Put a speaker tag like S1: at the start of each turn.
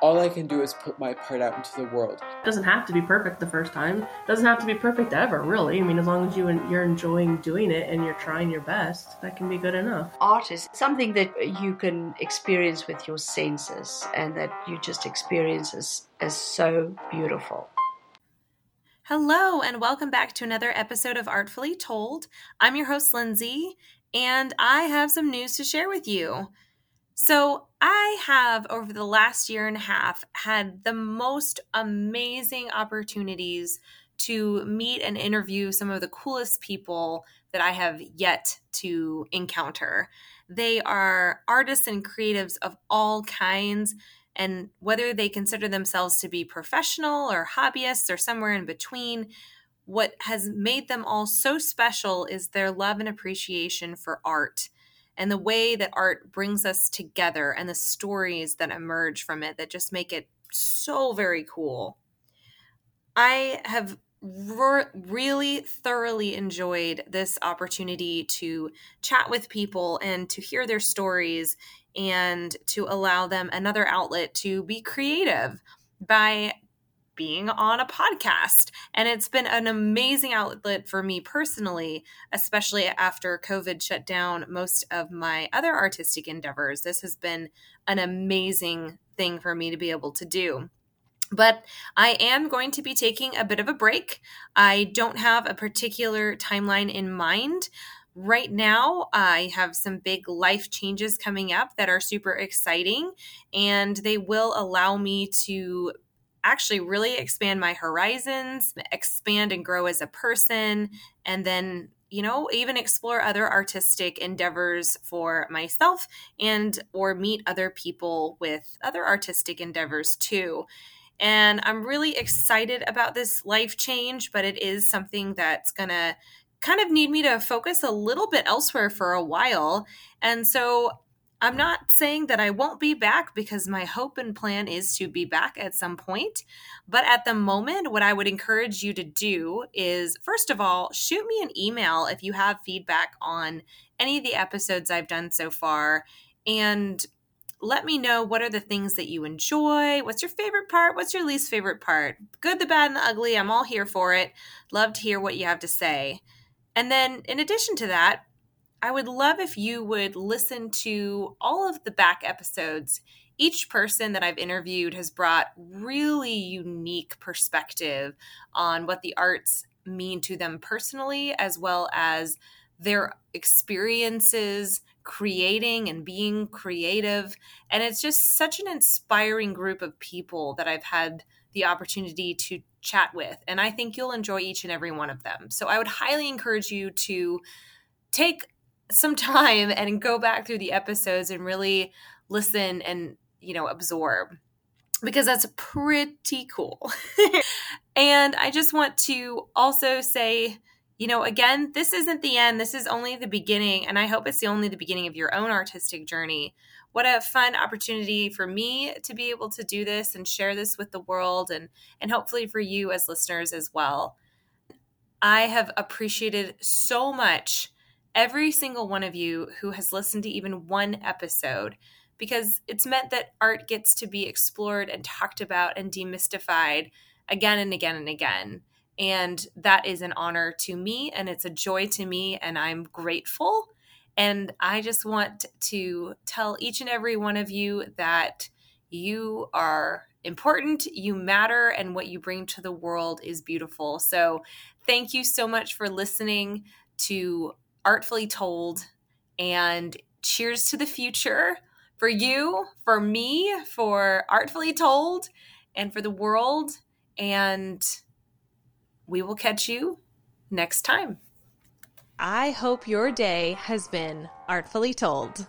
S1: All I can do is put my part out into the world.
S2: It doesn't have to be perfect the first time. It doesn't have to be perfect ever, really. I mean, as long as you you're enjoying doing it and you're trying your best, that can be good enough.
S3: Art is something that you can experience with your senses and that you just experience as, as so beautiful.
S4: Hello, and welcome back to another episode of Artfully Told. I'm your host, Lindsay, and I have some news to share with you. So, I have over the last year and a half had the most amazing opportunities to meet and interview some of the coolest people that I have yet to encounter. They are artists and creatives of all kinds, and whether they consider themselves to be professional or hobbyists or somewhere in between, what has made them all so special is their love and appreciation for art and the way that art brings us together and the stories that emerge from it that just make it so very cool. I have really thoroughly enjoyed this opportunity to chat with people and to hear their stories and to allow them another outlet to be creative by being on a podcast. And it's been an amazing outlet for me personally, especially after COVID shut down most of my other artistic endeavors. This has been an amazing thing for me to be able to do. But I am going to be taking a bit of a break. I don't have a particular timeline in mind. Right now, I have some big life changes coming up that are super exciting, and they will allow me to actually really expand my horizons, expand and grow as a person, and then you know even explore other artistic endeavors for myself and or meet other people with other artistic endeavors too. And i'm really excited about this life change but it is something that's gonna kind of need me to focus a little bit elsewhere for a while. And so I'm not saying that I won't be back because my hope and plan is to be back at some point. But at the moment, what I would encourage you to do is first of all, shoot me an email if you have feedback on any of the episodes I've done so far. And let me know what are the things that you enjoy. What's your favorite part? What's your least favorite part? Good, the bad, and the ugly. I'm all here for it. Love to hear what you have to say. And then, in addition to that, I would love if you would listen to all of the back episodes. Each person that I've interviewed has brought really unique perspective on what the arts mean to them personally, as well as their experiences creating and being creative. And it's just such an inspiring group of people that I've had the opportunity to chat with. And I think you'll enjoy each and every one of them. So I would highly encourage you to take some time and go back through the episodes and really listen and you know absorb because that's pretty cool. and I just want to also say, you know, again, this isn't the end. This is only the beginning. And I hope it's the only the beginning of your own artistic journey. What a fun opportunity for me to be able to do this and share this with the world and and hopefully for you as listeners as well. I have appreciated so much every single one of you who has listened to even one episode because it's meant that art gets to be explored and talked about and demystified again and again and again. And that is an honor to me and it's a joy to me, and I'm grateful. And I just want to tell each and every one of you that you are important, you matter, and what you bring to the world is beautiful. So, thank you so much for listening to artfully told. And cheers to the future for you, for me, for artfully told, and for the world. And we will catch you next time. I hope your day has been artfully told.